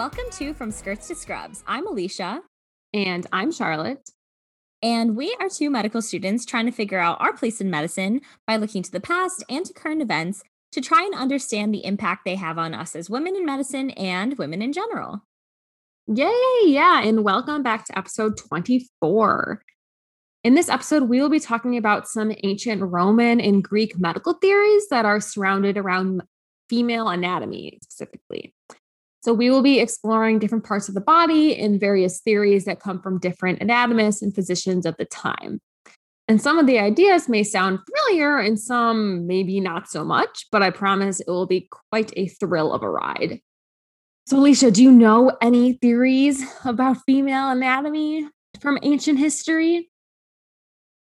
Welcome to From Skirts to Scrubs. I'm Alicia. And I'm Charlotte. And we are two medical students trying to figure out our place in medicine by looking to the past and to current events to try and understand the impact they have on us as women in medicine and women in general. Yay! Yeah. And welcome back to episode 24. In this episode, we will be talking about some ancient Roman and Greek medical theories that are surrounded around female anatomy specifically. So, we will be exploring different parts of the body and various theories that come from different anatomists and physicians of the time. And some of the ideas may sound familiar and some maybe not so much, but I promise it will be quite a thrill of a ride. So, Alicia, do you know any theories about female anatomy from ancient history?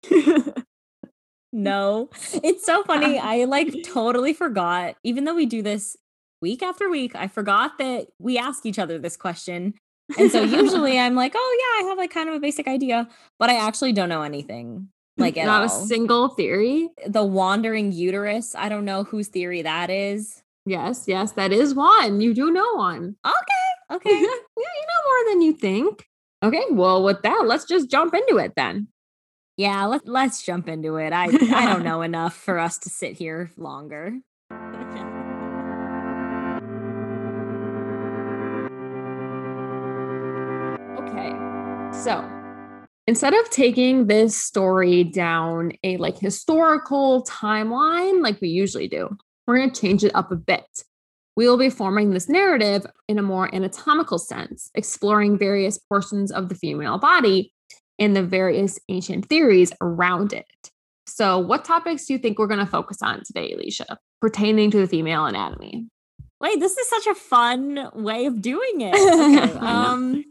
no, it's so funny. I like totally forgot, even though we do this week after week, I forgot that we ask each other this question. And so usually I'm like, oh yeah, I have like kind of a basic idea, but I actually don't know anything. Mm, like not all. a single theory. The wandering uterus. I don't know whose theory that is. Yes, yes, that is one. You do know one. Okay. Okay. yeah, you know more than you think. Okay, well, with that, let's just jump into it then. Yeah, let, let's jump into it. I I don't know enough for us to sit here longer. So instead of taking this story down a like historical timeline like we usually do, we're going to change it up a bit. We will be forming this narrative in a more anatomical sense, exploring various portions of the female body and the various ancient theories around it. So, what topics do you think we're going to focus on today, Alicia, pertaining to the female anatomy? Wait, this is such a fun way of doing it. Okay. um,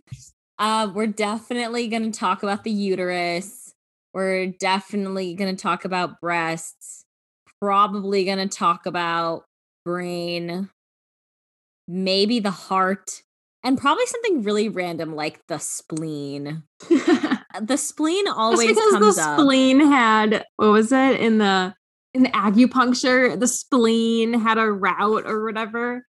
uh, we're definitely going to talk about the uterus. We're definitely going to talk about breasts. Probably going to talk about brain, maybe the heart, and probably something really random like the spleen. the spleen always Just because the spleen had what was it in the in the acupuncture? The spleen had a route or whatever.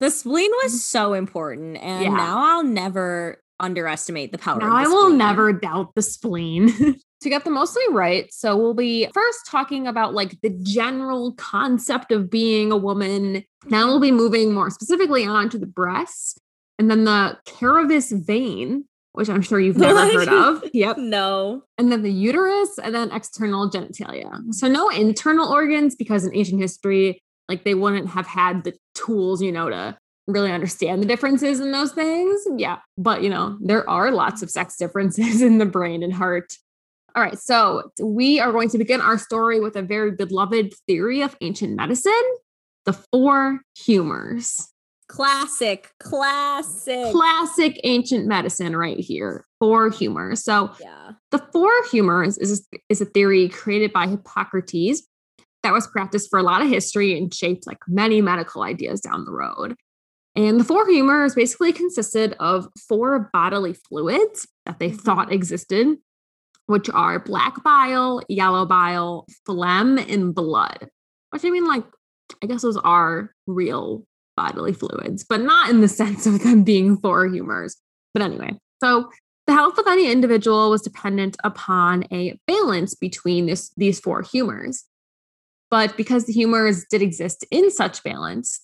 The spleen was mm-hmm. so important, and yeah. now I'll never underestimate the power. Now I will never doubt the spleen. to get them mostly right. So we'll be first talking about like the general concept of being a woman. Now we'll be moving more specifically on to the breast and then the Carovis vein, which I'm sure you've never heard of. Yep. No. And then the uterus and then external genitalia. So no internal organs because in ancient history, like they wouldn't have had the tools, you know, to really understand the differences in those things. Yeah. But, you know, there are lots of sex differences in the brain and heart. All right. So we are going to begin our story with a very beloved theory of ancient medicine the four humors. Classic, classic, classic ancient medicine right here. Four humors. So, yeah. the four humors is, is a theory created by Hippocrates that was practiced for a lot of history and shaped like many medical ideas down the road. And the four humors basically consisted of four bodily fluids that they mm-hmm. thought existed, which are black bile, yellow bile, phlegm, and blood. Which I mean, like, I guess those are real bodily fluids, but not in the sense of them being four humors. But anyway, so the health of any individual was dependent upon a balance between this, these four humors. But because the humors did exist in such balance,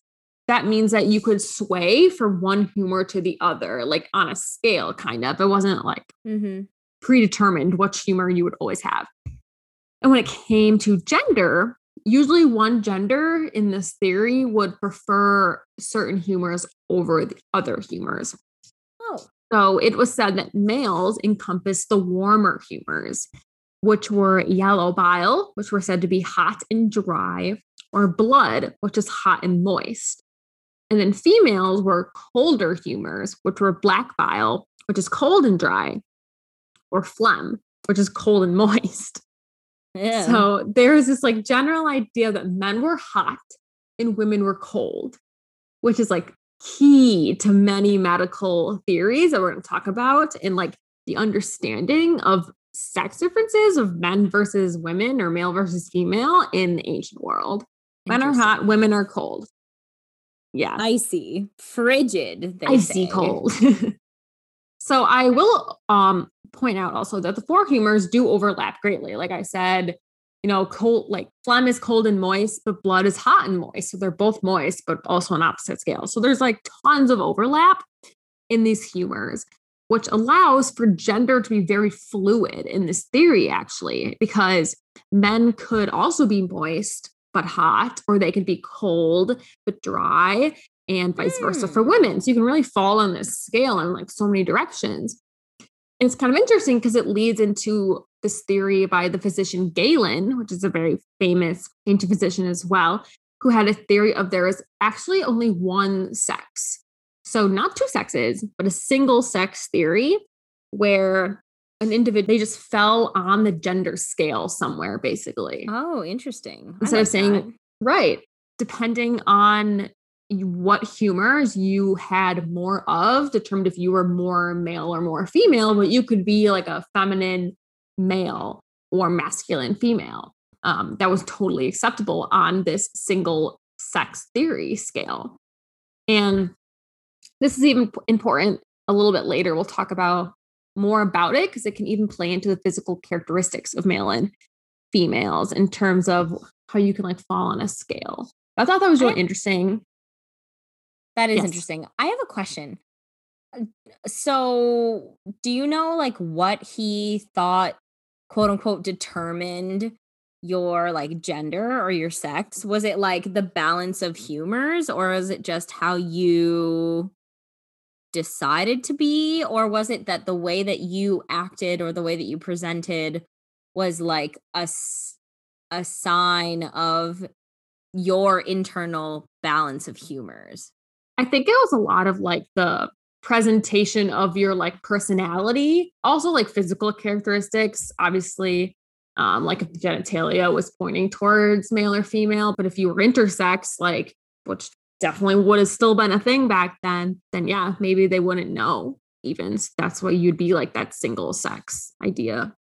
that means that you could sway from one humor to the other, like on a scale, kind of. It wasn't like mm-hmm. predetermined which humor you would always have. And when it came to gender, usually one gender in this theory would prefer certain humors over the other humors. Oh. So it was said that males encompassed the warmer humors, which were yellow bile, which were said to be hot and dry, or blood, which is hot and moist. And then females were colder humors, which were black bile, which is cold and dry, or phlegm, which is cold and moist. Yeah. So there's this like general idea that men were hot and women were cold, which is like key to many medical theories that we're going to talk about and like the understanding of sex differences of men versus women or male versus female in the ancient world. Men are hot, women are cold. Yeah. Icy, frigid, icy say. cold. so I will um point out also that the four humors do overlap greatly. Like I said, you know, cold, like phlegm is cold and moist, but blood is hot and moist. So they're both moist, but also on opposite scales. So there's like tons of overlap in these humors, which allows for gender to be very fluid in this theory, actually, because men could also be moist but hot, or they could be cold but dry, and vice mm. versa for hmm. women. So you can really fall on this scale in like so many directions. And it's kind of interesting because it leads into this theory by the physician Galen, which is a very famous ancient physician as well, who had a theory of there is actually only one sex. So, not two sexes, but a single sex theory where an individual, they just fell on the gender scale somewhere, basically. Oh, interesting. Instead like of saying, that. right, depending on what humors you had more of determined if you were more male or more female, but you could be like a feminine male or masculine female. Um, that was totally acceptable on this single sex theory scale. And this is even important a little bit later. We'll talk about more about it because it can even play into the physical characteristics of male and females in terms of how you can like fall on a scale. I thought that was really interesting. That is yes. interesting. I have a question. Uh, so, do you know like what he thought quote unquote determined your like gender or your sex? Was it like the balance of humors or was it just how you decided to be or was it that the way that you acted or the way that you presented was like a a sign of your internal balance of humors? I think it was a lot of like the presentation of your like personality, also like physical characteristics. Obviously, um, like if the genitalia was pointing towards male or female, but if you were intersex, like which definitely would have still been a thing back then, then yeah, maybe they wouldn't know even. that's why you'd be like that single sex idea.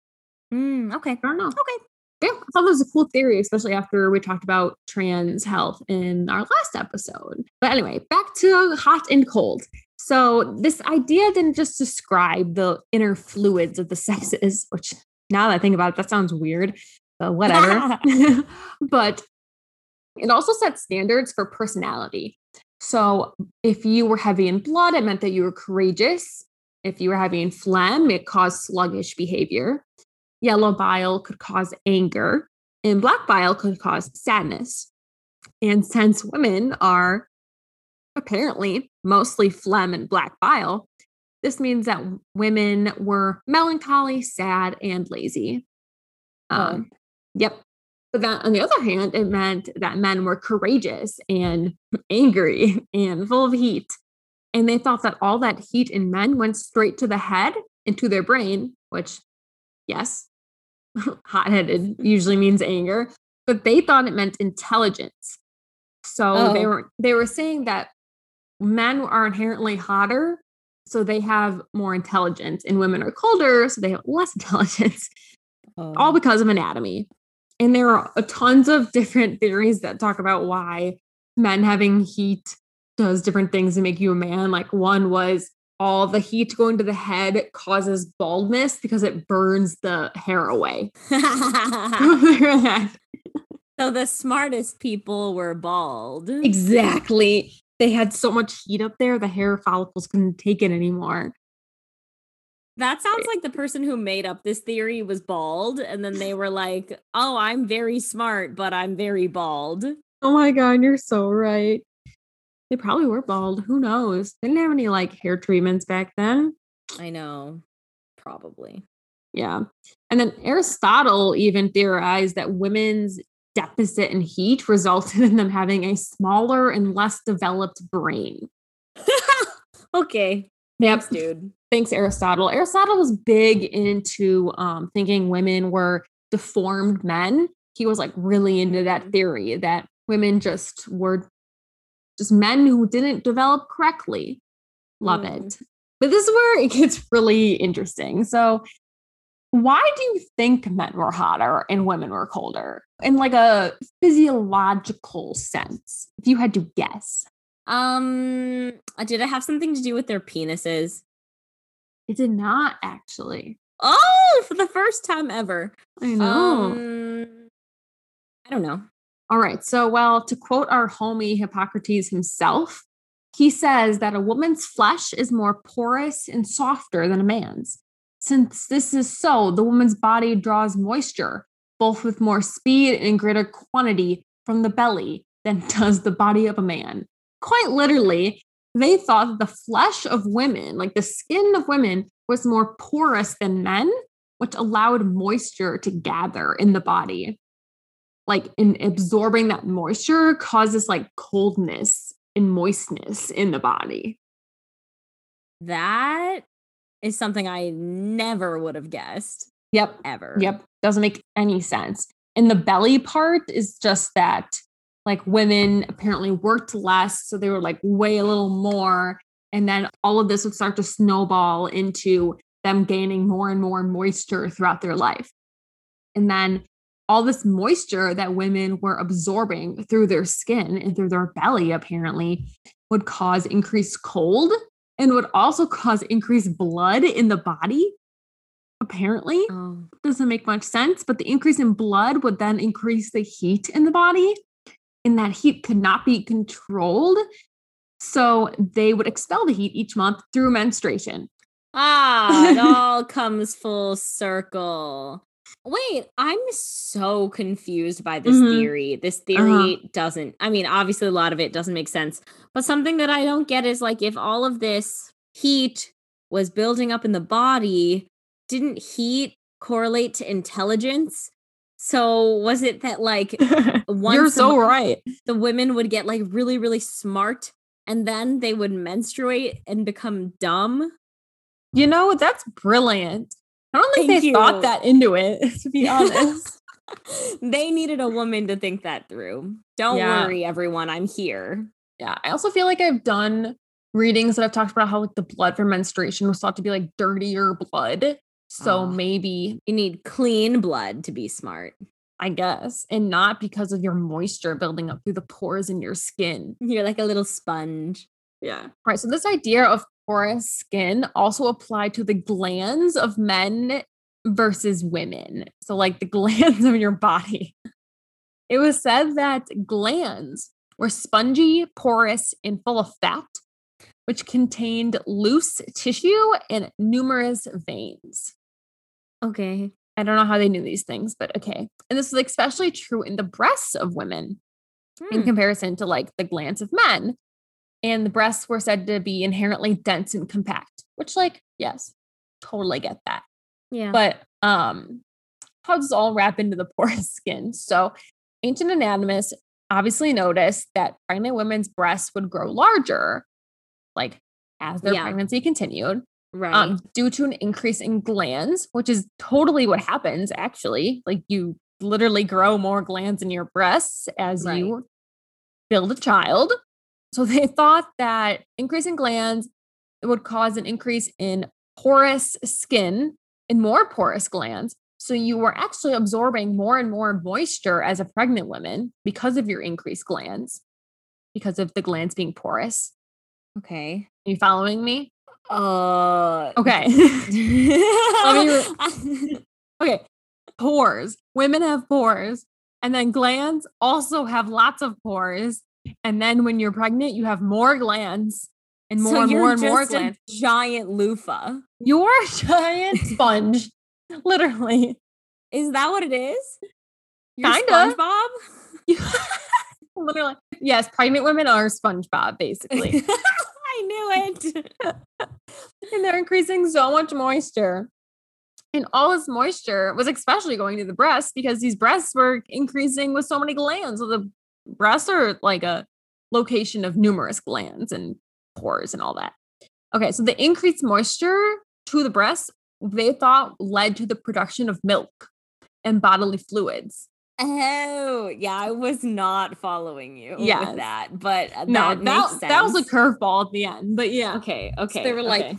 Mm, okay. I don't know. Okay yeah, I thought that was a cool theory, especially after we talked about trans health in our last episode. But anyway, back to hot and cold. So, this idea didn't just describe the inner fluids of the sexes, which now that I think about it, that sounds weird, but whatever. but it also set standards for personality. So, if you were heavy in blood, it meant that you were courageous. If you were heavy in phlegm, it caused sluggish behavior. Yellow bile could cause anger, and black bile could cause sadness. And since women are apparently mostly phlegm and black bile, this means that women were melancholy, sad, and lazy. Um. Yep. But that, on the other hand, it meant that men were courageous and angry and full of heat. And they thought that all that heat in men went straight to the head and to their brain, which, yes, hot headed usually means anger, but they thought it meant intelligence. So oh. they were they were saying that men are inherently hotter, so they have more intelligence, and women are colder, so they have less intelligence. Oh. All because of anatomy. And there are tons of different theories that talk about why men having heat does different things to make you a man. Like one was all the heat going to the head causes baldness because it burns the hair away. so the smartest people were bald. Exactly. They had so much heat up there, the hair follicles couldn't take it anymore. That sounds like the person who made up this theory was bald. And then they were like, oh, I'm very smart, but I'm very bald. Oh my God, you're so right. They probably were bald. Who knows? They didn't have any like hair treatments back then. I know. Probably. Yeah. And then Aristotle even theorized that women's deficit in heat resulted in them having a smaller and less developed brain. okay. Thanks, yep. dude. Thanks, Aristotle. Aristotle was big into um, thinking women were deformed men. He was like really into that mm-hmm. theory that women just were just men who didn't develop correctly. Love mm. it. But this is where it gets really interesting. So, why do you think men were hotter and women were colder in like a physiological sense? If you had to guess. Um, did it have something to do with their penises? It did not actually. Oh, for the first time ever. I know. Um, I don't know. All right. So, well, to quote our homie Hippocrates himself, he says that a woman's flesh is more porous and softer than a man's. Since this is so, the woman's body draws moisture, both with more speed and greater quantity from the belly than does the body of a man. Quite literally, they thought that the flesh of women, like the skin of women, was more porous than men, which allowed moisture to gather in the body. Like in absorbing that moisture causes like coldness and moistness in the body. That is something I never would have guessed. Yep. Ever. Yep. Doesn't make any sense. And the belly part is just that like women apparently worked less. So they were like way a little more. And then all of this would start to snowball into them gaining more and more moisture throughout their life. And then all this moisture that women were absorbing through their skin and through their belly, apparently, would cause increased cold and would also cause increased blood in the body. Apparently, oh. doesn't make much sense, but the increase in blood would then increase the heat in the body, and that heat could not be controlled. So they would expel the heat each month through menstruation. Ah, it all comes full circle. Wait, I'm so confused by this mm-hmm. theory. This theory uh-huh. doesn't, I mean, obviously, a lot of it doesn't make sense. But something that I don't get is like, if all of this heat was building up in the body, didn't heat correlate to intelligence? So was it that like once You're so right. The women would get like really, really smart and then they would menstruate and become dumb? You know, that's brilliant. I don't think Thank they you. thought that into it, to be honest. they needed a woman to think that through. Don't yeah. worry, everyone. I'm here. Yeah. I also feel like I've done readings that I've talked about how like the blood for menstruation was thought to be like dirtier blood. So oh. maybe you need clean blood to be smart. I guess, and not because of your moisture building up through the pores in your skin. You're like a little sponge. Yeah. Right. So this idea of porous skin also applied to the glands of men versus women. So, like the glands of your body. It was said that glands were spongy, porous, and full of fat, which contained loose tissue and numerous veins. Okay. I don't know how they knew these things, but okay. And this is especially true in the breasts of women hmm. in comparison to like the glands of men, and the breasts were said to be inherently dense and compact, which, like, yes, totally get that. Yeah. But um, how does all wrap into the porous skin? So, ancient anatomists obviously noticed that pregnant women's breasts would grow larger, like as their yeah. pregnancy continued. Right. Um, due to an increase in glands, which is totally what happens actually. Like you literally grow more glands in your breasts as right. you build a child. So they thought that increasing glands would cause an increase in porous skin and more porous glands. So you were actually absorbing more and more moisture as a pregnant woman because of your increased glands, because of the glands being porous. Okay. Are you following me? Uh okay. me, okay. Pores. Women have pores. And then glands also have lots of pores. And then when you're pregnant, you have more glands and more so and more and more glands. giant loofah. You're a giant sponge, literally. Is that what it is? You're Kinda. SpongeBob. literally, yes. Pregnant women are SpongeBob, basically. I knew it. and they're increasing so much moisture. And all this moisture was especially going to the breasts because these breasts were increasing with so many glands. So the breasts are like a location of numerous glands and pores and all that. Okay, so the increased moisture to the breasts, they thought led to the production of milk and bodily fluids. Oh, yeah, I was not following you yes. with that, but uh, no, that, that, that was a curveball at the end. But yeah, okay, okay. So they were okay. like,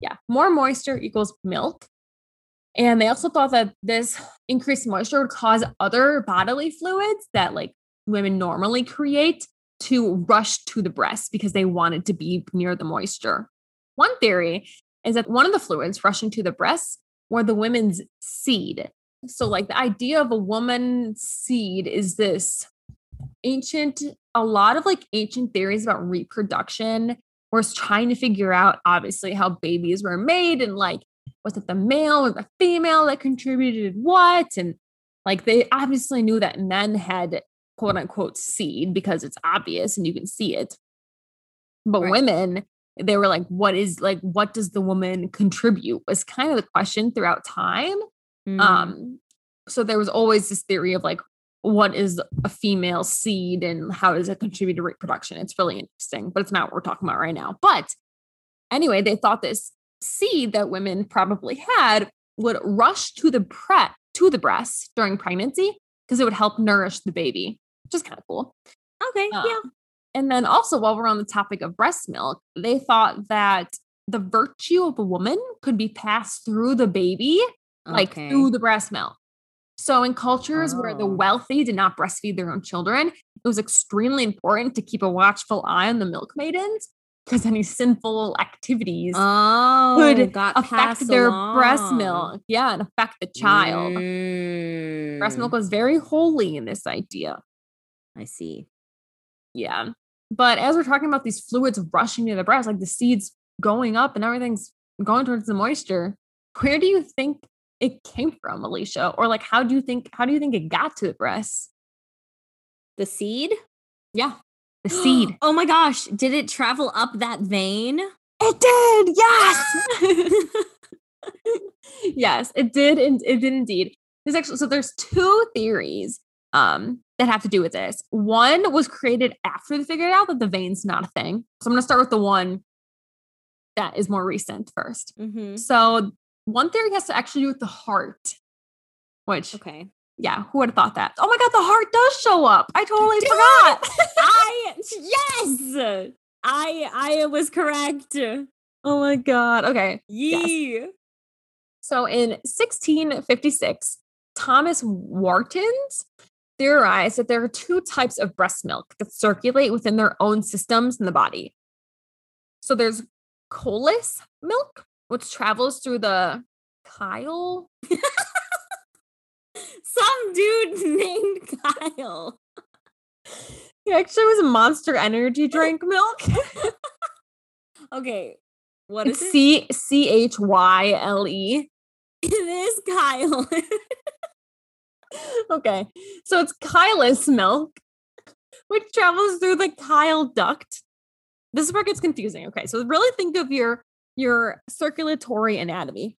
yeah, more moisture equals milk. And they also thought that this increased moisture would cause other bodily fluids that like women normally create to rush to the breast because they wanted to be near the moisture. One theory is that one of the fluids rushing to the breast were the women's seed. So, like the idea of a woman seed is this ancient, a lot of like ancient theories about reproduction was trying to figure out obviously how babies were made and like was it the male or the female that contributed what? And like they obviously knew that men had quote unquote seed because it's obvious and you can see it. But right. women they were like what is like what does the woman contribute? was kind of the question throughout time mm. um so there was always this theory of like what is a female seed and how does it contribute to reproduction? It's really interesting but it's not what we're talking about right now. But anyway they thought this seed that women probably had would rush to the pre- to the breast during pregnancy because it would help nourish the baby which is kind of cool. Okay yeah. And then also, while we're on the topic of breast milk, they thought that the virtue of a woman could be passed through the baby, okay. like through the breast milk. So, in cultures oh. where the oh. wealthy did not breastfeed their own children, it was extremely important to keep a watchful eye on the milk maidens because any sinful activities oh, could affect their along. breast milk. Yeah, and affect the child. Mm. Breast milk mm. was very holy in this idea. I see. Yeah. But as we're talking about these fluids rushing to the breast, like the seeds going up and everything's going towards the moisture, where do you think it came from, Alicia? Or like how do you think how do you think it got to the breast? The seed? Yeah. The seed. oh my gosh. Did it travel up that vein? It did. Yes. yes, it did. And it did indeed. There's actually so there's two theories um, that have to do with this. One was created after they figured out that the vein's not a thing. So I'm going to start with the one that is more recent 1st mm-hmm. So one theory has to actually do with the heart, which okay. Yeah, who would have thought that? Oh my god, the heart does show up. I totally Dude, forgot. I yes. I I was correct. Oh my god. Okay. Yee. Yes. So in 1656, Thomas Whartons theorized that there are two types of breast milk that circulate within their own systems in the body. So there's chylous milk, which travels through the chyle. Some dude named Kyle. He actually was a monster energy drink milk. okay. What is? C C H Y L E. It is Kyle okay. So it's chylous milk, which travels through the chyle duct. This is where it gets confusing. Okay. So really think of your your circulatory anatomy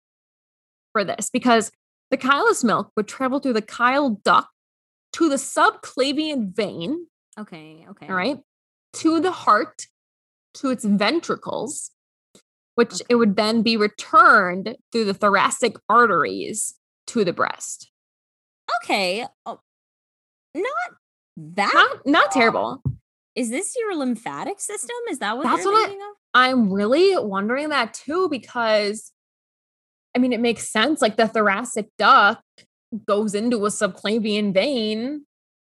for this because the chylous milk would travel through the chyle duct to the subclavian vein. Okay. Okay. All right. To the heart, to its ventricles, which okay. it would then be returned through the thoracic arteries to the breast okay. Oh, not that not, not terrible. Is this your lymphatic system? Is that what that's what I, I'm really wondering that too because I mean it makes sense. Like the thoracic duct goes into a subclavian vein,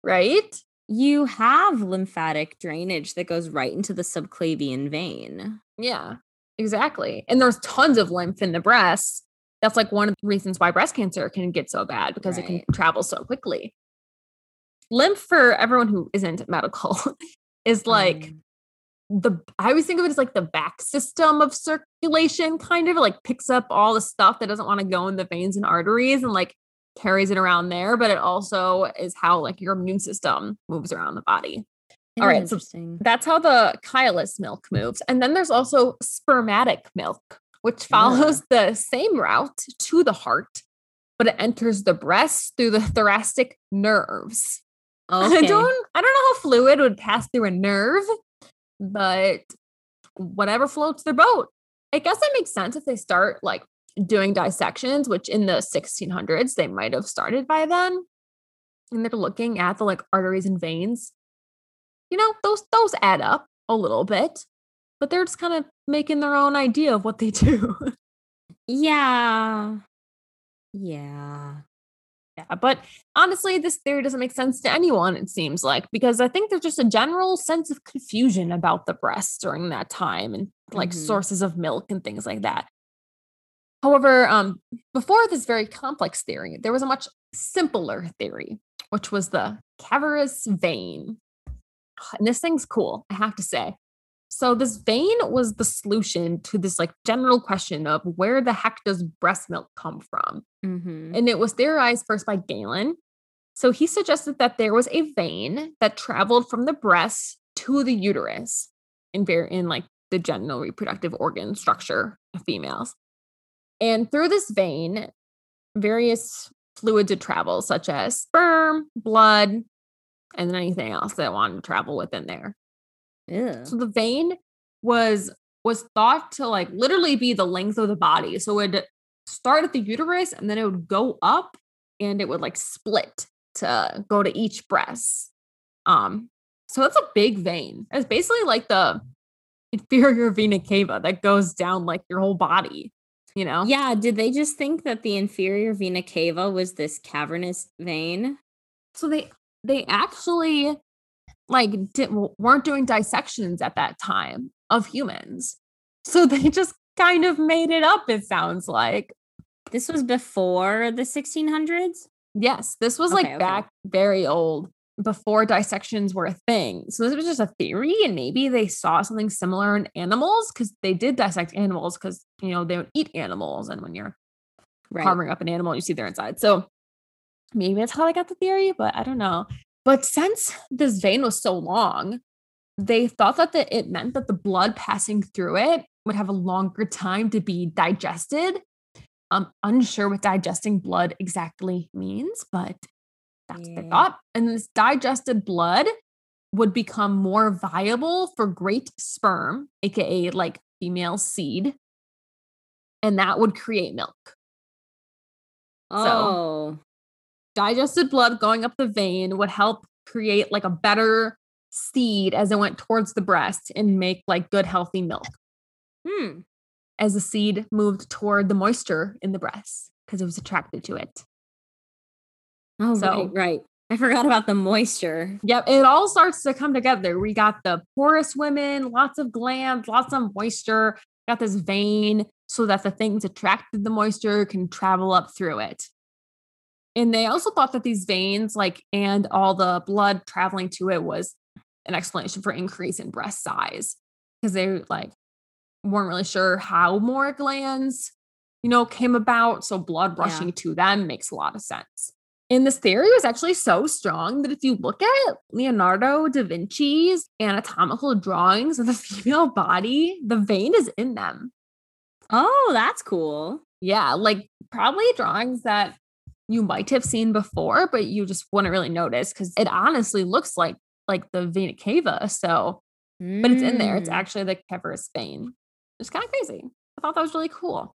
right? You have lymphatic drainage that goes right into the subclavian vein. Yeah, exactly. And there's tons of lymph in the breast that's like one of the reasons why breast cancer can get so bad because right. it can travel so quickly. Lymph for everyone who isn't medical is like um. the I always think of it as like the back system of circulation, kind of like picks up all the stuff that doesn't want to go in the veins and arteries and like carries it around there, but it also is how like your immune system moves around the body. All right, so that's how the chylous milk moves. And then there's also spermatic milk, which follows yeah. the same route to the heart, but it enters the breast through the thoracic nerves. Okay. I don't I don't know how fluid would pass through a nerve, but whatever floats their boat. I guess that makes sense if they start like doing dissections, which in the 1600s they might have started by then. And they're looking at the like arteries and veins. You know, those those add up a little bit but they're just kind of making their own idea of what they do. yeah. Yeah. Yeah, but honestly, this theory doesn't make sense to anyone, it seems like, because I think there's just a general sense of confusion about the breasts during that time and like mm-hmm. sources of milk and things like that. However, um, before this very complex theory, there was a much simpler theory, which was the cavernous vein. And this thing's cool, I have to say. So this vein was the solution to this like general question of where the heck does breast milk come from? Mm-hmm. And it was theorized first by Galen. So he suggested that there was a vein that traveled from the breast to the uterus in very in like the genital reproductive organ structure of females. And through this vein, various fluids would travel, such as sperm, blood, and then anything else that wanted to travel within there. Yeah. So the vein was was thought to like literally be the length of the body. So it would start at the uterus and then it would go up and it would like split to go to each breast. Um, so that's a big vein. It's basically like the inferior vena cava that goes down like your whole body, you know? Yeah. Did they just think that the inferior vena cava was this cavernous vein? So they they actually like did, weren't doing dissections at that time of humans. So they just kind of made it up, it sounds like. This was before the 1600s? Yes, this was okay, like okay. back very old before dissections were a thing. So this was just a theory, and maybe they saw something similar in animals because they did dissect animals because you know they would eat animals, and when you're right. carving up an animal, you see their inside. So maybe that's how they got the theory, but I don't know. But since this vein was so long, they thought that the, it meant that the blood passing through it would have a longer time to be digested. I'm unsure what digesting blood exactly means, but that's yeah. they thought. And this digested blood would become more viable for great sperm, aka like female seed, and that would create milk. Oh, so, digested blood going up the vein would help create like a better seed as it went towards the breast and make like good healthy milk. Hmm. As the seed moved toward the moisture in the breast because it was attracted to it. Oh, so, right, right. I forgot about the moisture. Yep, it all starts to come together. We got the porous women, lots of glands, lots of moisture, got this vein so that the things attracted the moisture can travel up through it. And they also thought that these veins, like, and all the blood traveling to it was an explanation for increase in breast size because they like weren't really sure how more glands, you know, came about. So blood rushing yeah. to them makes a lot of sense. And this theory was actually so strong that if you look at Leonardo da Vinci's anatomical drawings of the female body, the vein is in them. Oh, that's cool. Yeah, like probably drawings that you might have seen before, but you just wouldn't really notice because it honestly looks like like the vena cava. So, mm. but it's in there. It's mm. actually the cavernous vein. It's kind of crazy. I thought that was really cool.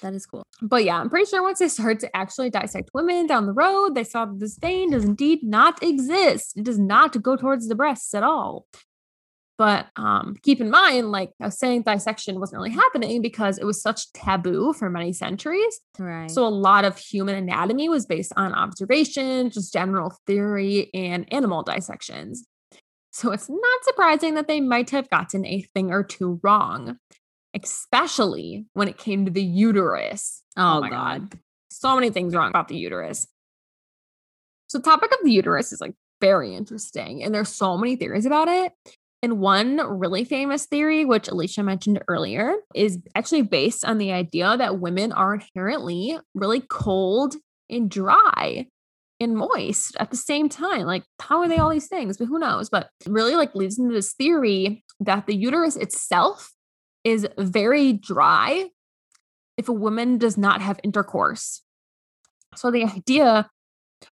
That is cool. But yeah, I'm pretty sure once they started to actually dissect women down the road, they saw that this vein does indeed not exist. It does not go towards the breasts at all. But um, keep in mind, like I was saying, dissection wasn't really happening because it was such taboo for many centuries. Right. So a lot of human anatomy was based on observation, just general theory, and animal dissections. So it's not surprising that they might have gotten a thing or two wrong, especially when it came to the uterus. Oh, oh my God. God. So many things wrong about the uterus. So the topic of the uterus is like very interesting, and there's so many theories about it. And one really famous theory, which Alicia mentioned earlier, is actually based on the idea that women are inherently really cold and dry and moist at the same time. Like, how are they all these things? But who knows? But really, like, leads into this theory that the uterus itself is very dry if a woman does not have intercourse. So the idea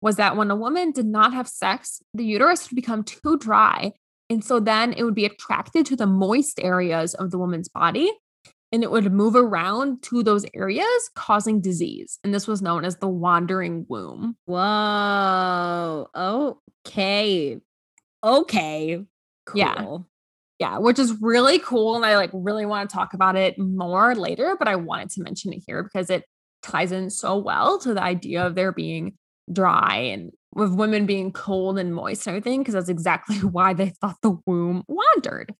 was that when a woman did not have sex, the uterus would become too dry and so then it would be attracted to the moist areas of the woman's body and it would move around to those areas, causing disease. And this was known as the wandering womb. Whoa. Okay. Okay. Cool. Yeah. Yeah, which is really cool. And I like really want to talk about it more later, but I wanted to mention it here because it ties in so well to the idea of there being dry and with women being cold and moist and everything, because that's exactly why they thought the womb wandered.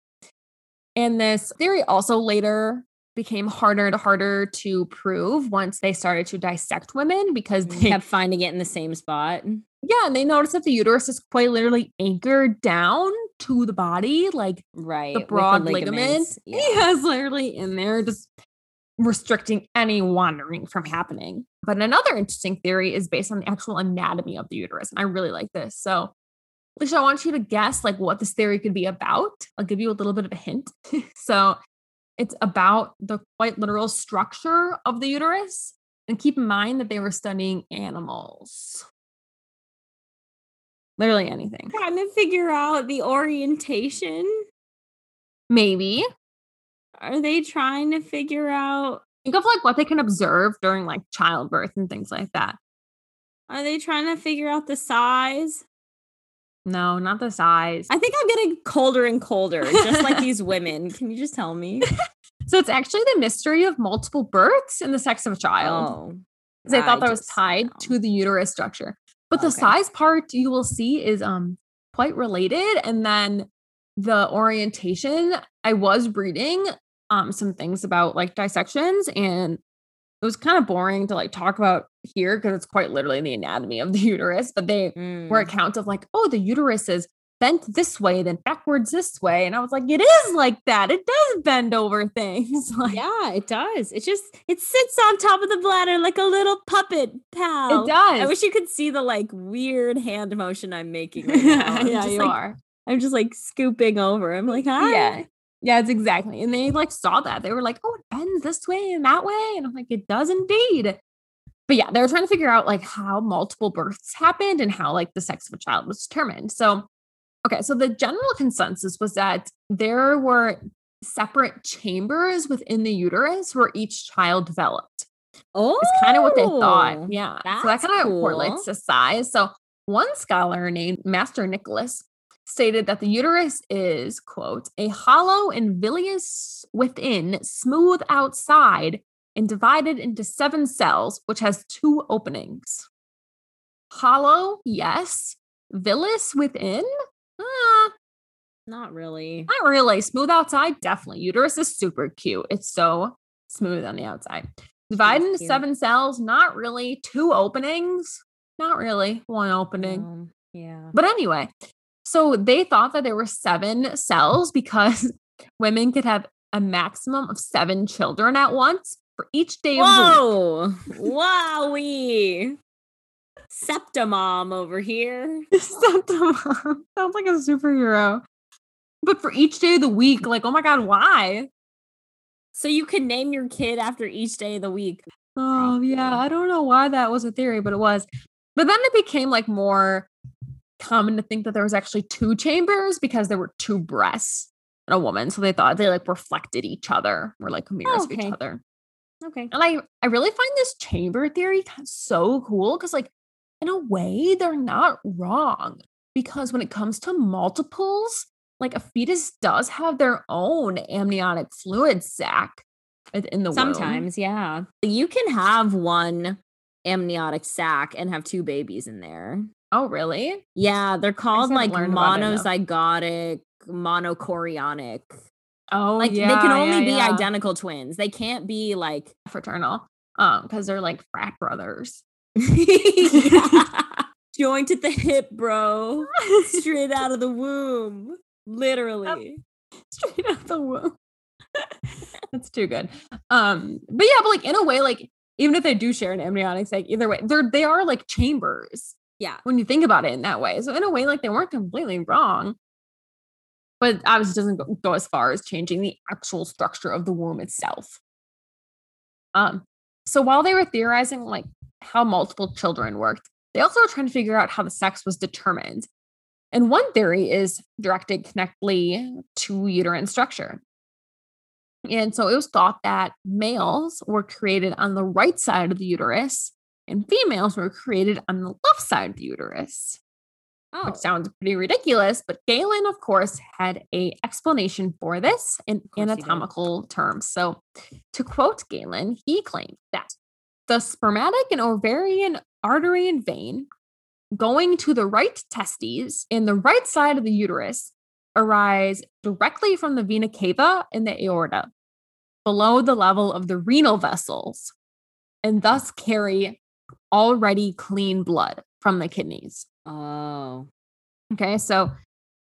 And this theory also later became harder and harder to prove once they started to dissect women because they kept finding it in the same spot. Yeah, and they noticed that the uterus is quite literally anchored down to the body, like right, the broad the ligament. Yeah. He has literally in there, just restricting any wandering from happening. But another interesting theory is based on the actual anatomy of the uterus. And I really like this. So, Alicia, I want you to guess like what this theory could be about. I'll give you a little bit of a hint. so, it's about the quite literal structure of the uterus. And keep in mind that they were studying animals. Literally anything. Trying to figure out the orientation. Maybe. Are they trying to figure out? Think of like what they can observe during like childbirth and things like that. Are they trying to figure out the size? No, not the size. I think I'm getting colder and colder, just like these women. Can you just tell me? so it's actually the mystery of multiple births and the sex of a child. Oh, because I thought that was tied know. to the uterus structure. But the size part you will see is um quite related. And then the orientation, I was reading um some things about like dissections and it was kind of boring to like talk about here because it's quite literally the anatomy of the uterus, but they mm. were accounts of like, oh, the uterus is bent this way, then backwards this way. And I was like, it is like that. It does bend over things. like, yeah, it does. It just it sits on top of the bladder like a little puppet pal. It does. I wish you could see the like weird hand motion I'm making. Right yeah, yeah, you like, are. I'm just like scooping over. I'm like, hi. Yeah. Yeah, it's exactly. And they like saw that. They were like, oh, it bends this way and that way. And I'm like, it does indeed. But yeah, they were trying to figure out like how multiple births happened and how like the sex of a child was determined. So, okay, so the general consensus was that there were separate chambers within the uterus where each child developed. Oh, it's kind of what they thought. Oh, yeah. So that kind of cool. correlates to size. So one scholar named Master Nicholas stated that the uterus is, quote, a hollow and villous within, smooth outside, and divided into seven cells, which has two openings. Hollow, yes. Villous within? Ah, not really. Not really. Smooth outside, definitely. Uterus is super cute. It's so smooth on the outside. Divided into seven cells, not really. Two openings, not really. One opening. Um, yeah. But anyway, so they thought that there were seven cells because women could have a maximum of seven children at once for each day Whoa. of the week. Wowie. Septimom over here. Septimom. Sounds like a superhero. But for each day of the week, like, oh my God, why? So you can name your kid after each day of the week. Oh, yeah. I don't know why that was a theory, but it was. But then it became like more common to think that there was actually two chambers because there were two breasts in a woman. So they thought they like reflected each other, were like mirrors oh, okay. of each other. Okay. And I I really find this chamber theory so cool because like in a way they're not wrong because when it comes to multiples, like a fetus does have their own amniotic fluid sac in the Sometimes, womb. yeah. You can have one amniotic sac and have two babies in there. Oh, really? Yeah, they're called like monozygotic, monochorionic. Oh, like yeah, they can only yeah, be identical twins. They can't be like fraternal. Um, because they're like frat brothers. Joint at the hip, bro. Straight out of the womb. Literally. Straight out of the womb. That's too good. Um, but yeah, but like in a way, like even if they do share an amniotic sac, either way, they're they are like chambers. Yeah. When you think about it in that way. So in a way, like they weren't completely wrong. But obviously doesn't go, go as far as changing the actual structure of the womb itself. Um, so while they were theorizing like how multiple children worked, they also were trying to figure out how the sex was determined. And one theory is directed connectly to uterine structure. And so it was thought that males were created on the right side of the uterus and females were created on the left side of the uterus. Oh. Which sounds pretty ridiculous, but Galen, of course, had a explanation for this in anatomical terms. So, to quote Galen, he claimed that the spermatic and ovarian artery and vein going to the right testes in the right side of the uterus arise directly from the vena cava in the aorta, below the level of the renal vessels, and thus carry already clean blood from the kidneys. Oh. Okay, so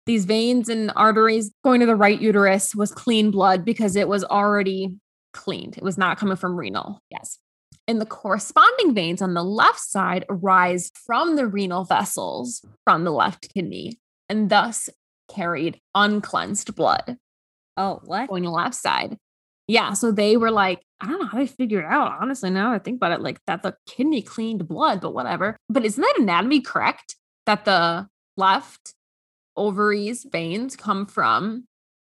these veins and arteries going to the right uterus was clean blood because it was already cleaned. It was not coming from renal. Yes. And the corresponding veins on the left side arise from the renal vessels from the left kidney and thus carried uncleansed blood. Oh, what? Going to the left side. Yeah. So they were like, I don't know how they figured it out. Honestly, now I think about it, like that the kidney cleaned blood, but whatever. But isn't that anatomy correct? That the left ovaries veins come from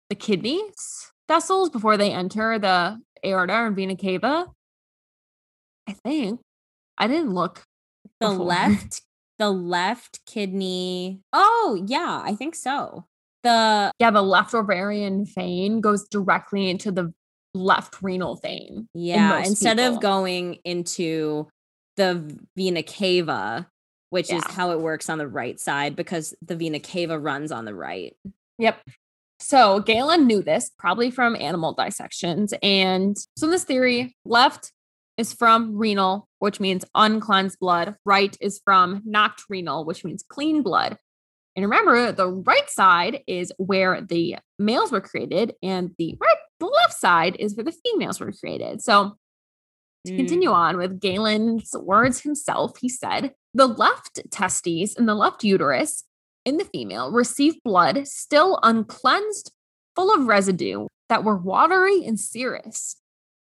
the kidneys vessels before they enter the aorta and vena cava? I think. I didn't look. The before. left the left kidney. Oh, yeah, I think so. The yeah, the left ovarian vein goes directly into the left renal vein. Yeah, in instead people. of going into the vena cava, which yeah. is how it works on the right side because the vena cava runs on the right. Yep. So Galen knew this probably from animal dissections. And so this theory, left is from renal, which means uncleansed blood. Right is from non-renal, which means clean blood. And remember, the right side is where the males were created, and the right, the left side is where the females were created. So to mm. continue on with Galen's words himself, he said, the left testes and the left uterus in the female receive blood still uncleansed, full of residue that were watery and serous.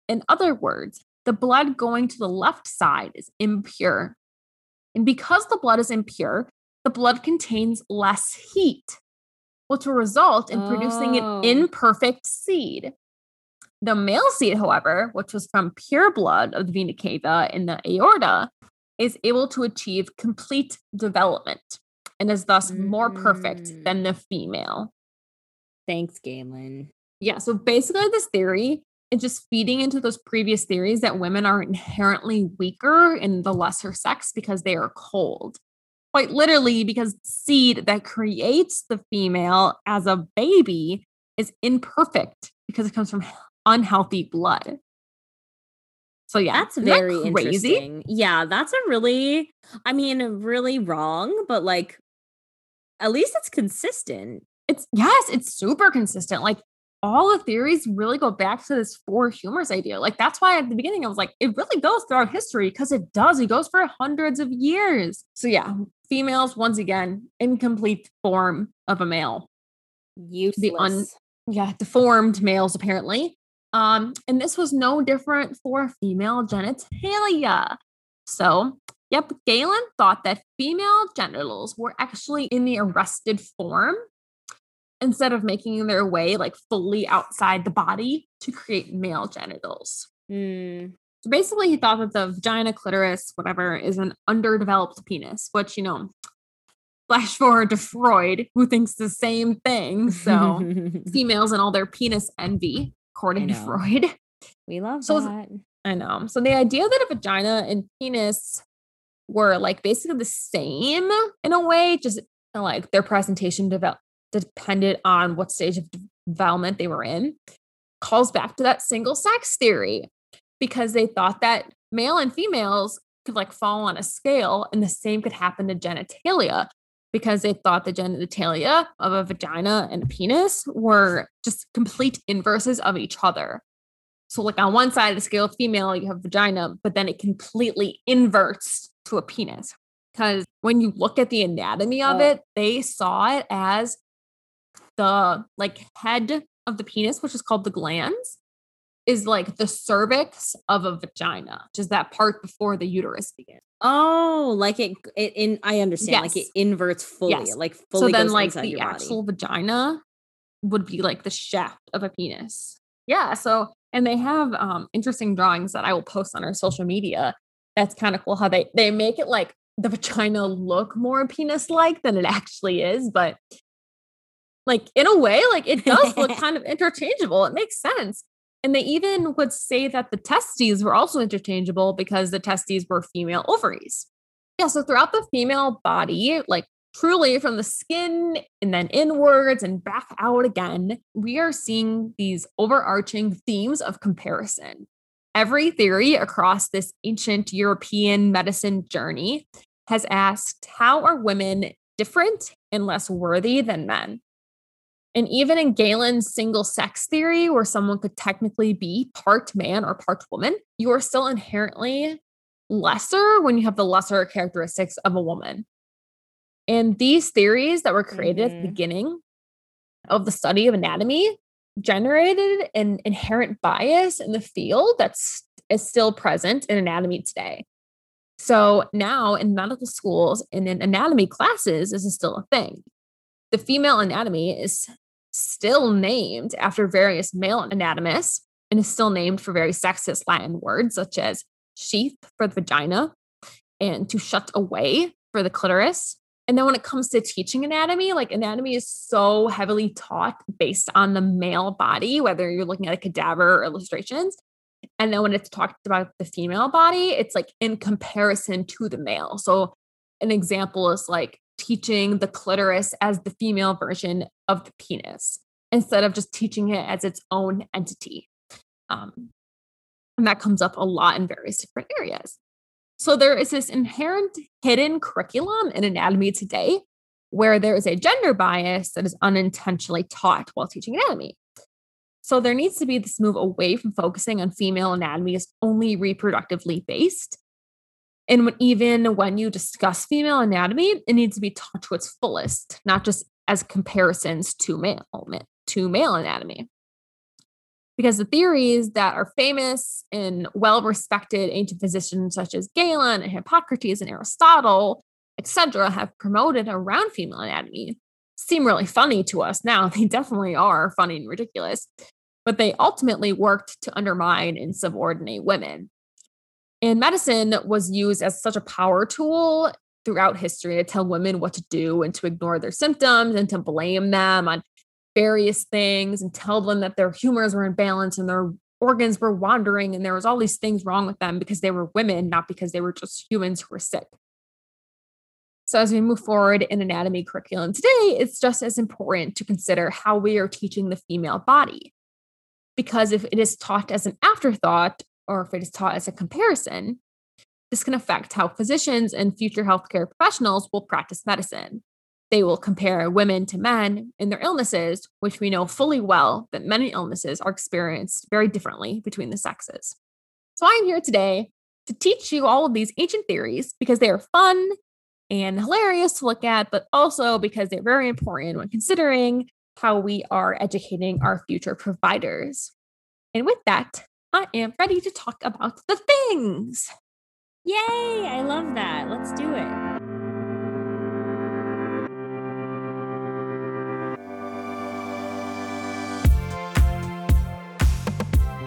In other words, the blood going to the left side is impure. And because the blood is impure, the blood contains less heat, which will result in producing an oh. imperfect seed. The male seed, however, which was from pure blood of the vena cava in the aorta, is able to achieve complete development and is thus mm. more perfect than mm. the female. Thanks, Galen. Yeah, so basically, this theory is just feeding into those previous theories that women are inherently weaker in the lesser sex because they are cold. Quite literally, because seed that creates the female as a baby is imperfect because it comes from unhealthy blood. So yeah, that's very that interesting. Yeah, that's a really, I mean, really wrong, but like, at least it's consistent. It's yes, it's super consistent. Like all the theories really go back to this four humors idea. Like that's why at the beginning I was like, it really goes throughout history because it does. It goes for hundreds of years. So yeah, females once again incomplete form of a male. Useless. The un yeah deformed males apparently. Um, and this was no different for female genitalia. So Yep, Galen thought that female genitals were actually in the arrested form instead of making their way like fully outside the body to create male genitals. Mm. So basically, he thought that the vagina, clitoris, whatever, is an underdeveloped penis, which, you know, flash forward to Freud, who thinks the same thing. So, females and all their penis envy, according to Freud. We love so that. I know. So, the idea that a vagina and penis were like basically the same in a way, just like their presentation developed depended on what stage of development they were in, calls back to that single sex theory because they thought that male and females could like fall on a scale and the same could happen to genitalia because they thought the genitalia of a vagina and a penis were just complete inverses of each other. So, like on one side of the scale, female, you have vagina, but then it completely inverts to a penis. Because when you look at the anatomy of oh. it, they saw it as the like head of the penis, which is called the glans, is like the cervix of a vagina, which is that part before the uterus begins. Oh, like it, it in I understand, yes. like it inverts fully, yes. like fully. So then, like the actual vagina would be like the shaft of a penis. Yeah. So, and they have um interesting drawings that I will post on our social media. That's kind of cool how they they make it like the vagina look more penis like than it actually is, but like in a way, like it does look kind of interchangeable. It makes sense. And they even would say that the testes were also interchangeable because the testes were female ovaries. Yeah, so throughout the female body, like truly from the skin and then inwards and back out again, we are seeing these overarching themes of comparison. Every theory across this ancient European medicine journey has asked how are women different and less worthy than men? And even in Galen's single sex theory, where someone could technically be part man or part woman, you are still inherently lesser when you have the lesser characteristics of a woman. And these theories that were created mm-hmm. at the mm-hmm. beginning of the study of anatomy generated an inherent bias in the field that's is still present in anatomy today. So now in medical schools and in anatomy classes, this is still a thing. The female anatomy is still named after various male anatomists and is still named for very sexist Latin words such as sheath for the vagina and to shut away for the clitoris. And then when it comes to teaching anatomy, like anatomy is so heavily taught based on the male body, whether you're looking at a cadaver or illustrations. And then when it's talked about the female body, it's like in comparison to the male. So an example is like teaching the clitoris as the female version of the penis instead of just teaching it as its own entity. Um, and that comes up a lot in various different areas. So there is this inherent hidden curriculum in anatomy today where there is a gender bias that is unintentionally taught while teaching anatomy. So there needs to be this move away from focusing on female anatomy as only reproductively based. And when, even when you discuss female anatomy, it needs to be taught to its fullest, not just as comparisons to male to male anatomy because the theories that are famous and well respected ancient physicians such as Galen and Hippocrates and Aristotle, etc., have promoted around female anatomy seem really funny to us now. They definitely are funny and ridiculous, but they ultimately worked to undermine and subordinate women. And medicine was used as such a power tool throughout history to tell women what to do and to ignore their symptoms and to blame them on various things and tell them that their humors were in balance and their organs were wandering and there was all these things wrong with them because they were women, not because they were just humans who were sick. So, as we move forward in anatomy curriculum today, it's just as important to consider how we are teaching the female body. Because if it is taught as an afterthought or if it is taught as a comparison, this can affect how physicians and future healthcare professionals will practice medicine. They will compare women to men in their illnesses, which we know fully well that many illnesses are experienced very differently between the sexes. So I am here today to teach you all of these ancient theories because they are fun and hilarious to look at, but also because they're very important when considering how we are educating our future providers. And with that, I am ready to talk about the things. Yay! I love that. Let's do it.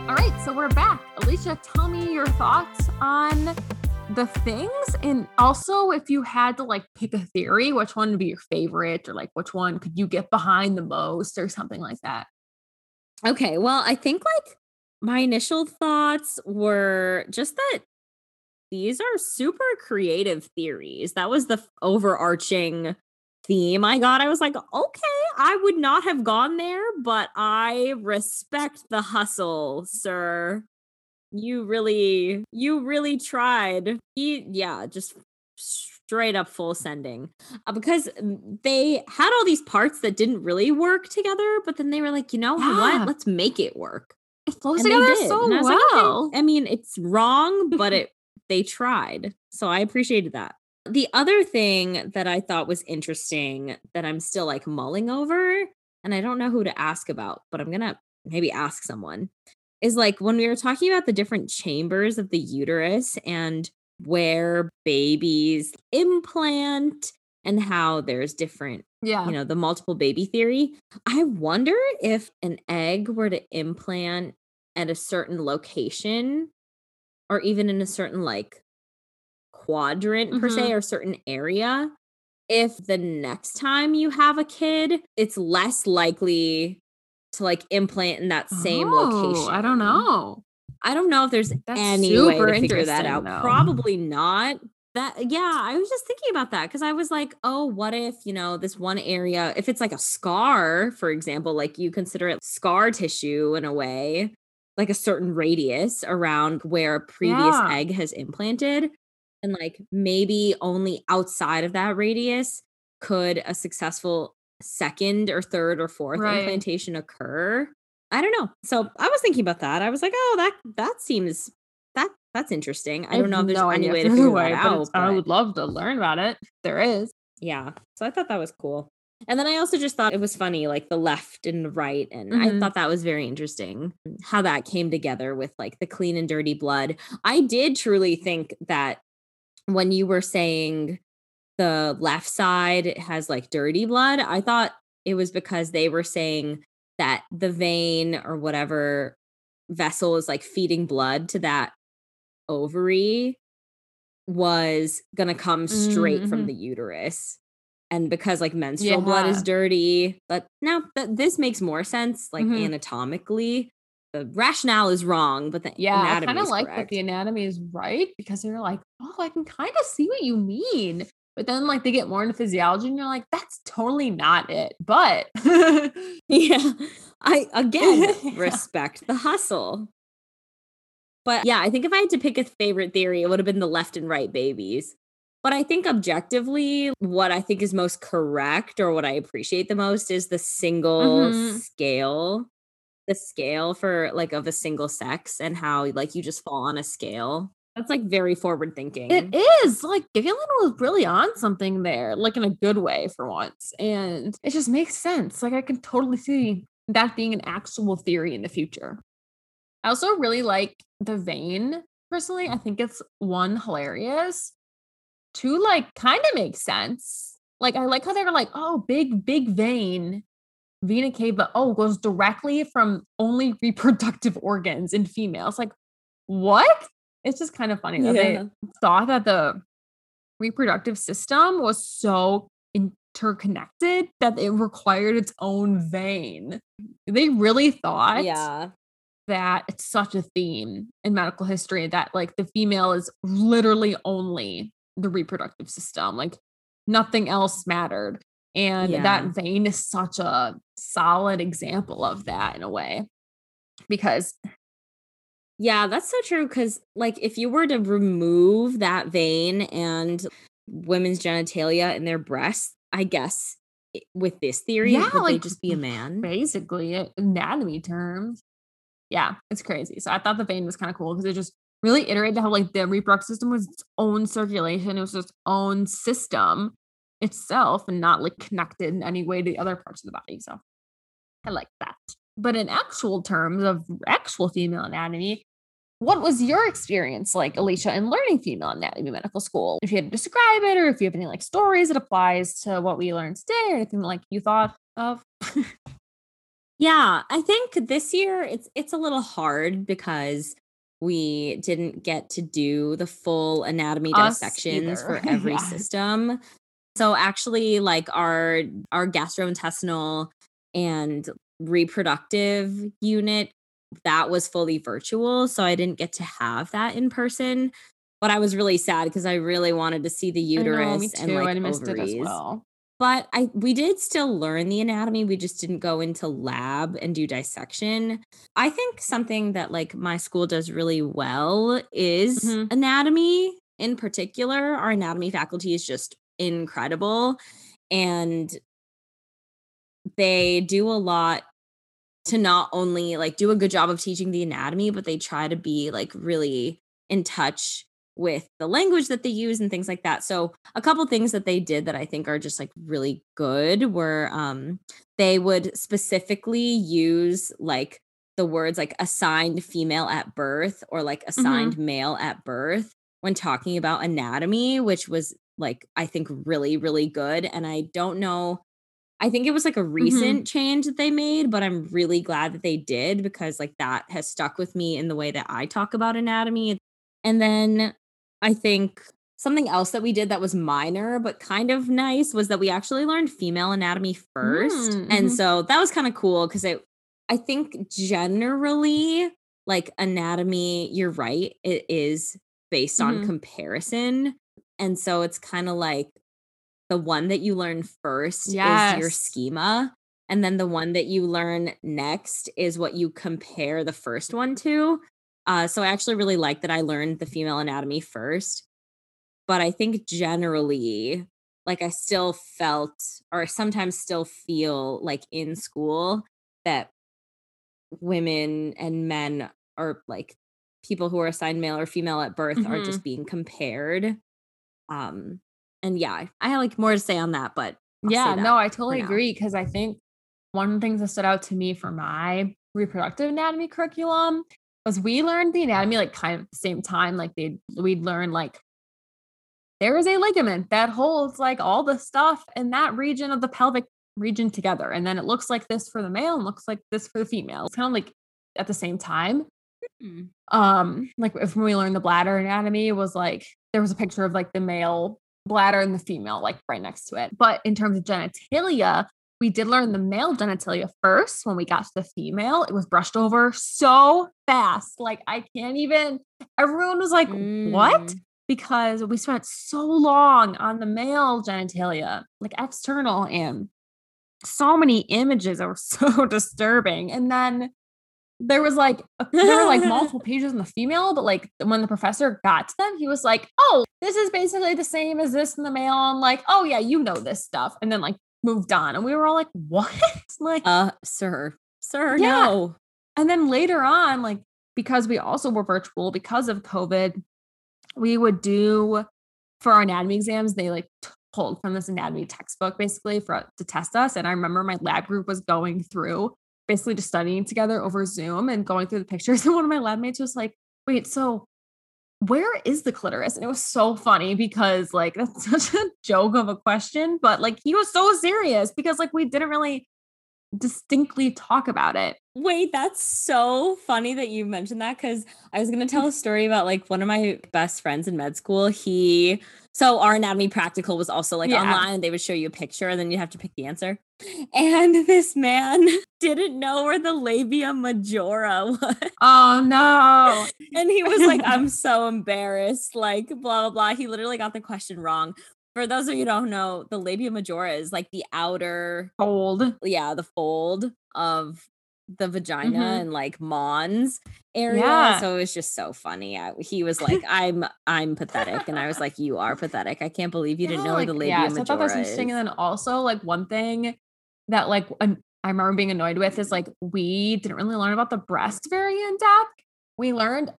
All right, so we're back. Alicia, tell me your thoughts on the things and also if you had to like pick a theory, which one would be your favorite or like which one could you get behind the most or something like that. Okay, well, I think like my initial thoughts were just that these are super creative theories. That was the overarching theme I got, I was like, okay, I would not have gone there, but I respect the hustle, sir. You really, you really tried. He, yeah, just straight up full sending uh, because they had all these parts that didn't really work together, but then they were like, you know yeah. what? Let's make it work. It flows and together oh, so well. Like, okay. I mean, it's wrong, but it they tried. So I appreciated that. The other thing that I thought was interesting that I'm still like mulling over, and I don't know who to ask about, but I'm going to maybe ask someone, is like when we were talking about the different chambers of the uterus and where babies implant and how there's different yeah you know the multiple baby theory i wonder if an egg were to implant at a certain location or even in a certain like quadrant mm-hmm. per se mm-hmm. or certain area if the next time you have a kid it's less likely to like implant in that same oh, location. I don't know. I don't know if there's That's any way to figure that out. Though. Probably not. That yeah, I was just thinking about that because I was like, oh, what if, you know, this one area, if it's like a scar, for example, like you consider it scar tissue in a way, like a certain radius around where a previous yeah. egg has implanted. And like maybe only outside of that radius could a successful second or third or fourth right. implantation occur. I don't know. So I was thinking about that. I was like, oh, that that seems that's interesting. I, I don't know if there's no any way to figure way, that out. But I would love to learn about it. There is. Yeah. So I thought that was cool. And then I also just thought it was funny, like the left and the right. And mm-hmm. I thought that was very interesting how that came together with like the clean and dirty blood. I did truly think that when you were saying the left side has like dirty blood, I thought it was because they were saying that the vein or whatever vessel is like feeding blood to that ovary was going to come straight mm-hmm. from the uterus and because like menstrual yeah. blood is dirty but now that this makes more sense like mm-hmm. anatomically the rationale is wrong but the yeah i kind of like that the anatomy is right because they're like oh i can kind of see what you mean but then like they get more into physiology and you're like that's totally not it but yeah i again respect the hustle but yeah i think if i had to pick a favorite theory it would have been the left and right babies but I think objectively, what I think is most correct or what I appreciate the most is the single mm-hmm. scale, the scale for like of a single sex and how like you just fall on a scale. That's like very forward thinking. It is like Galen was really on something there, like in a good way for once. And it just makes sense. Like I can totally see that being an actual theory in the future. I also really like the vein personally. I mm. think it's one hilarious two like kind of makes sense. Like I like how they were like, oh, big, big vein, vena cava, oh, goes directly from only reproductive organs in females. Like, what? It's just kind of funny that yeah. they thought that the reproductive system was so interconnected that it required its own vein. They really thought yeah. That it's such a theme in medical history that like the female is literally only the reproductive system. Like nothing else mattered. And yeah. that vein is such a solid example of that in a way. Because yeah, that's so true. Cause like if you were to remove that vein and women's genitalia and their breasts, I guess with this theory, yeah, would like, they just be a man? Basically, uh, anatomy terms. Yeah, it's crazy. So I thought the vein was kind of cool because it just really iterated how like the reproductive system was its own circulation, it was its own system itself and not like connected in any way to the other parts of the body. So I like that. But in actual terms of actual female anatomy, what was your experience like, Alicia, in learning female anatomy medical school? If you had to describe it, or if you have any like stories that applies to what we learned today, or anything like you thought of. yeah, I think this year it's it's a little hard because we didn't get to do the full anatomy Us dissections either. for every yeah. system. So actually like our our gastrointestinal and reproductive unit that was fully virtual so I didn't get to have that in person but I was really sad because I really wanted to see the uterus know, and like I missed ovaries. It as well but I we did still learn the anatomy. We just didn't go into lab and do dissection. I think something that like my school does really well is mm-hmm. anatomy in particular. Our anatomy faculty is just incredible and they do a lot to not only like do a good job of teaching the anatomy, but they try to be like really in touch with the language that they use and things like that. So a couple things that they did that I think are just like really good were um they would specifically use like the words like assigned female at birth or like assigned mm-hmm. male at birth when talking about anatomy, which was like I think really really good and I don't know I think it was like a mm-hmm. recent mm-hmm. change that they made, but I'm really glad that they did because like that has stuck with me in the way that I talk about anatomy. And then I think something else that we did that was minor but kind of nice was that we actually learned female anatomy first. Mm, mm-hmm. And so that was kind of cool because it I think generally, like anatomy, you're right, it is based on mm-hmm. comparison. And so it's kind of like the one that you learn first yes. is your schema. And then the one that you learn next is what you compare the first one to. Uh, so I actually really like that I learned the female anatomy first. But I think generally, like I still felt, or sometimes still feel like in school that women and men are like people who are assigned male or female at birth mm-hmm. are just being compared. Um, and yeah, I have like more to say on that, but I'll yeah, no, I totally agree because I think one of the things that stood out to me for my reproductive anatomy curriculum was we learned the anatomy like kind of at the same time. Like they we'd learn like there is a ligament that holds like all the stuff in that region of the pelvic region together. And then it looks like this for the male and looks like this for the female. It's kind of like at the same time. Mm-hmm. Um, like if when we learned the bladder anatomy, it was like there was a picture of like the male bladder and the female like right next to it. But in terms of genitalia, we did learn the male genitalia first when we got to the female. It was brushed over so fast. Like I can't even everyone was like, mm. "What?" Because we spent so long on the male genitalia, like external and so many images that were so disturbing. And then there was like there were like multiple pages in the female, but like when the professor got to them, he was like, "Oh, this is basically the same as this in the male." And like, "Oh yeah, you know this stuff," and then like moved on, and we were all like, "What?" like, uh, sir, sir, yeah. no. And then later on, like because we also were virtual because of COVID, we would do for our anatomy exams. They like pulled from this anatomy textbook basically for to test us. And I remember my lab group was going through basically just studying together over Zoom and going through the pictures. And one of my lab mates was like, wait, so where is the clitoris? And it was so funny because like that's such a joke of a question, but like he was so serious because like we didn't really distinctly talk about it. Wait, that's so funny that you mentioned that because I was going to tell a story about like one of my best friends in med school. He, so our anatomy practical was also like yeah. online. They would show you a picture and then you'd have to pick the answer. And this man didn't know where the labia majora was. Oh no. and he was like, I'm so embarrassed. Like, blah, blah, blah. He literally got the question wrong for those of you don't know, the labia majora is like the outer fold. Yeah, the fold of the vagina mm-hmm. and like Mons area. Yeah. So it was just so funny. I, he was like, "I'm I'm pathetic," and I was like, "You are pathetic. I can't believe you yeah, didn't know like, the labia yeah, so majora I thought that was interesting. Is. And then also like one thing that like an, I remember being annoyed with is like we didn't really learn about the breast very in depth. We learned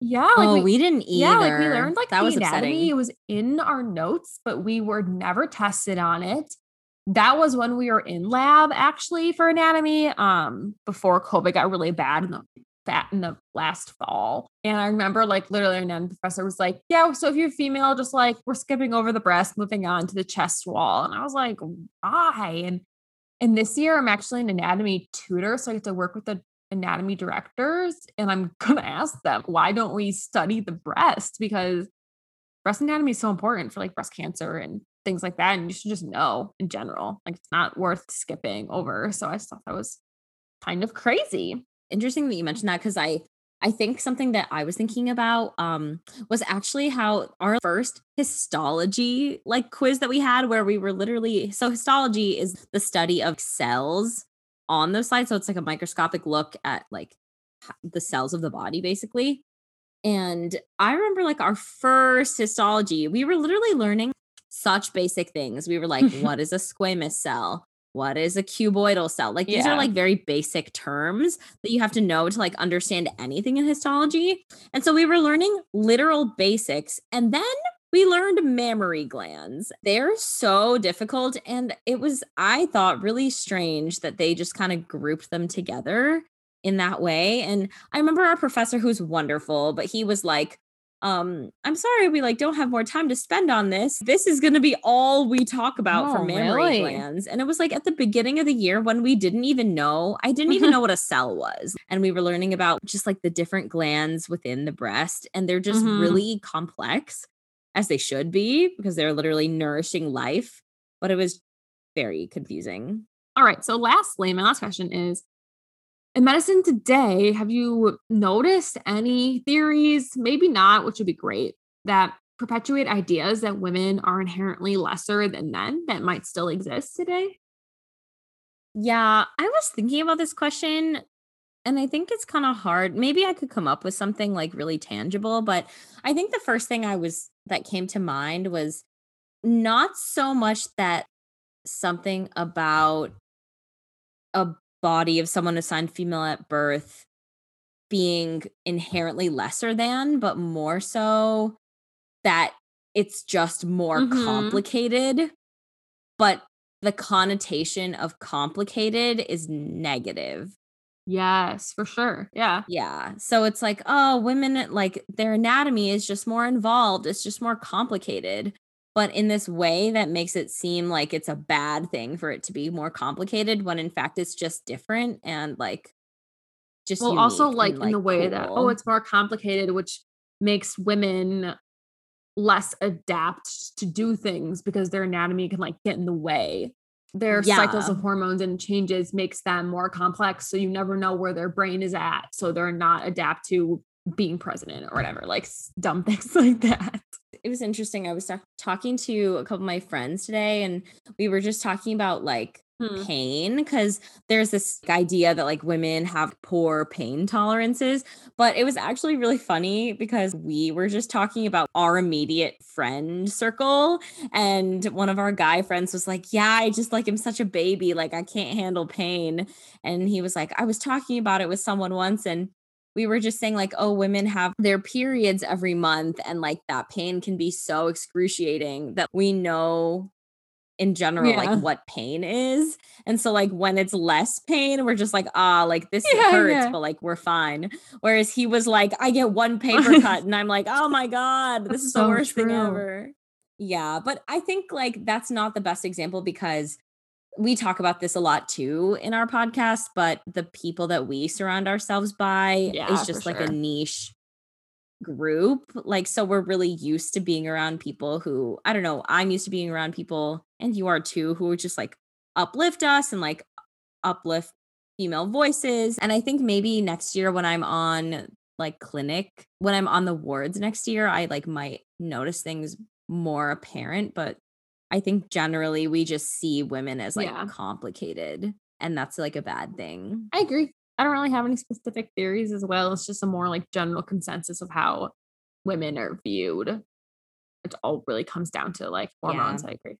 yeah, like oh, we, we, didn't either. Yeah, like we learned like that was anatomy. Upsetting. It was in our notes, but we were never tested on it. That was when we were in lab actually for anatomy. Um, before COVID got really bad in the fat in the last fall. And I remember like literally our anatomy professor was like, Yeah, so if you're female, just like we're skipping over the breast, moving on to the chest wall. And I was like, why? And and this year I'm actually an anatomy tutor. So I get to work with the anatomy directors and I'm going to ask them, why don't we study the breast? Because breast anatomy is so important for like breast cancer and things like that. And you should just know in general, like it's not worth skipping over. So I just thought that was kind of crazy. Interesting that you mentioned that because I I think something that I was thinking about um, was actually how our first histology like quiz that we had, where we were literally so histology is the study of cells on those slides. So it's like a microscopic look at like the cells of the body, basically. And I remember like our first histology, we were literally learning such basic things. We were like, what is a squamous cell? What is a cuboidal cell? Like these yeah. are like very basic terms that you have to know to like understand anything in histology. And so we were learning literal basics. And then we learned mammary glands. They're so difficult. And it was, I thought, really strange that they just kind of grouped them together in that way. And I remember our professor who's wonderful, but he was like, um, I'm sorry, we like don't have more time to spend on this. This is gonna be all we talk about oh, for mammary really? glands. And it was like at the beginning of the year when we didn't even know, I didn't even know what a cell was. And we were learning about just like the different glands within the breast, and they're just mm-hmm. really complex as they should be because they're literally nourishing life. But it was very confusing. All right. So, lastly, my last question is in medicine today, have you noticed any theories, maybe not, which would be great, that perpetuate ideas that women are inherently lesser than men that might still exist today? Yeah, I was thinking about this question and I think it's kind of hard. Maybe I could come up with something like really tangible, but I think the first thing I was that came to mind was not so much that something about a body of someone assigned female at birth being inherently lesser than, but more so that it's just more mm-hmm. complicated. But the connotation of complicated is negative. Yes, for sure. Yeah. Yeah. So it's like, oh, women, like their anatomy is just more involved. It's just more complicated. But in this way that makes it seem like it's a bad thing for it to be more complicated when in fact it's just different and like just well also like, and, like in the way cool. that oh it's more complicated which makes women less adapt to do things because their anatomy can like get in the way. Their yeah. cycles of hormones and changes makes them more complex. So you never know where their brain is at. So they're not adapt to being president or whatever, like dumb things like that. It was interesting. I was talking to a couple of my friends today, and we were just talking about like Hmm. pain because there's this idea that like women have poor pain tolerances but it was actually really funny because we were just talking about our immediate friend circle and one of our guy friends was like yeah i just like am such a baby like i can't handle pain and he was like i was talking about it with someone once and we were just saying like oh women have their periods every month and like that pain can be so excruciating that we know in general yeah. like what pain is and so like when it's less pain we're just like ah like this yeah, hurts yeah. but like we're fine whereas he was like i get one paper cut and i'm like oh my god this is so the worst true. thing ever yeah but i think like that's not the best example because we talk about this a lot too in our podcast but the people that we surround ourselves by is just like sure. a niche group. Like, so we're really used to being around people who, I don't know, I'm used to being around people, and you are too, who are just like uplift us and like uplift female voices. And I think maybe next year when I'm on like clinic, when I'm on the wards next year, I like might notice things more apparent. But I think generally we just see women as like yeah. complicated. And that's like a bad thing. I agree. I don't really have any specific theories as well. It's just a more like general consensus of how women are viewed. It all really comes down to like hormones, yeah. I agree.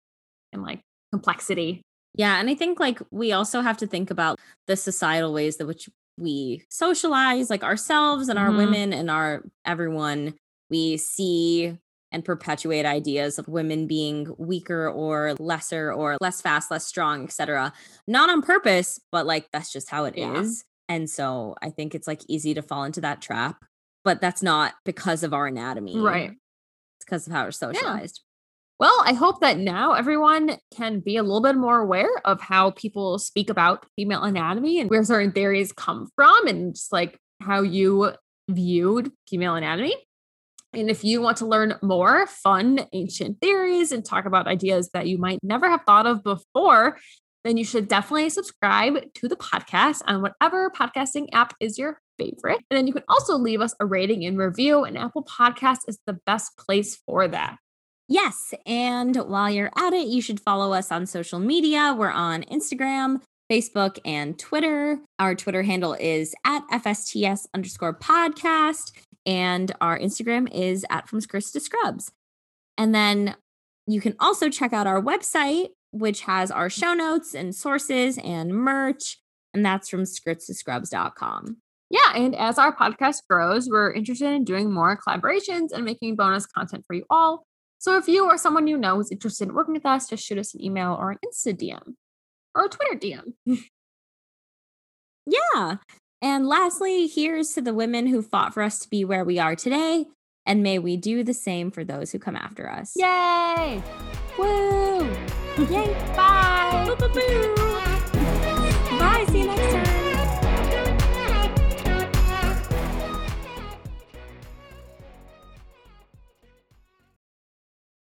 And like complexity. Yeah. And I think like we also have to think about the societal ways that which we socialize, like ourselves and our mm-hmm. women and our everyone. We see and perpetuate ideas of women being weaker or lesser or less fast, less strong, etc. Not on purpose, but like that's just how it yeah. is. And so I think it's like easy to fall into that trap, but that's not because of our anatomy. Right. It's because of how we're socialized. Yeah. Well, I hope that now everyone can be a little bit more aware of how people speak about female anatomy and where certain theories come from and just like how you viewed female anatomy. And if you want to learn more fun ancient theories and talk about ideas that you might never have thought of before, then you should definitely subscribe to the podcast on whatever podcasting app is your favorite. And then you can also leave us a rating and review, and Apple Podcast is the best place for that. Yes. And while you're at it, you should follow us on social media. We're on Instagram, Facebook, and Twitter. Our Twitter handle is at FSTS underscore podcast. And our Instagram is at From Scripts to Scrubs. And then you can also check out our website, which has our show notes and sources and merch. And that's from scriptstoscrubs.com. Yeah. And as our podcast grows, we're interested in doing more collaborations and making bonus content for you all. So if you or someone you know is interested in working with us, just shoot us an email or an Insta DM or a Twitter DM. yeah. And lastly, here's to the women who fought for us to be where we are today. And may we do the same for those who come after us. Yay! Woo! Yay! Bye. Bye. See you next time.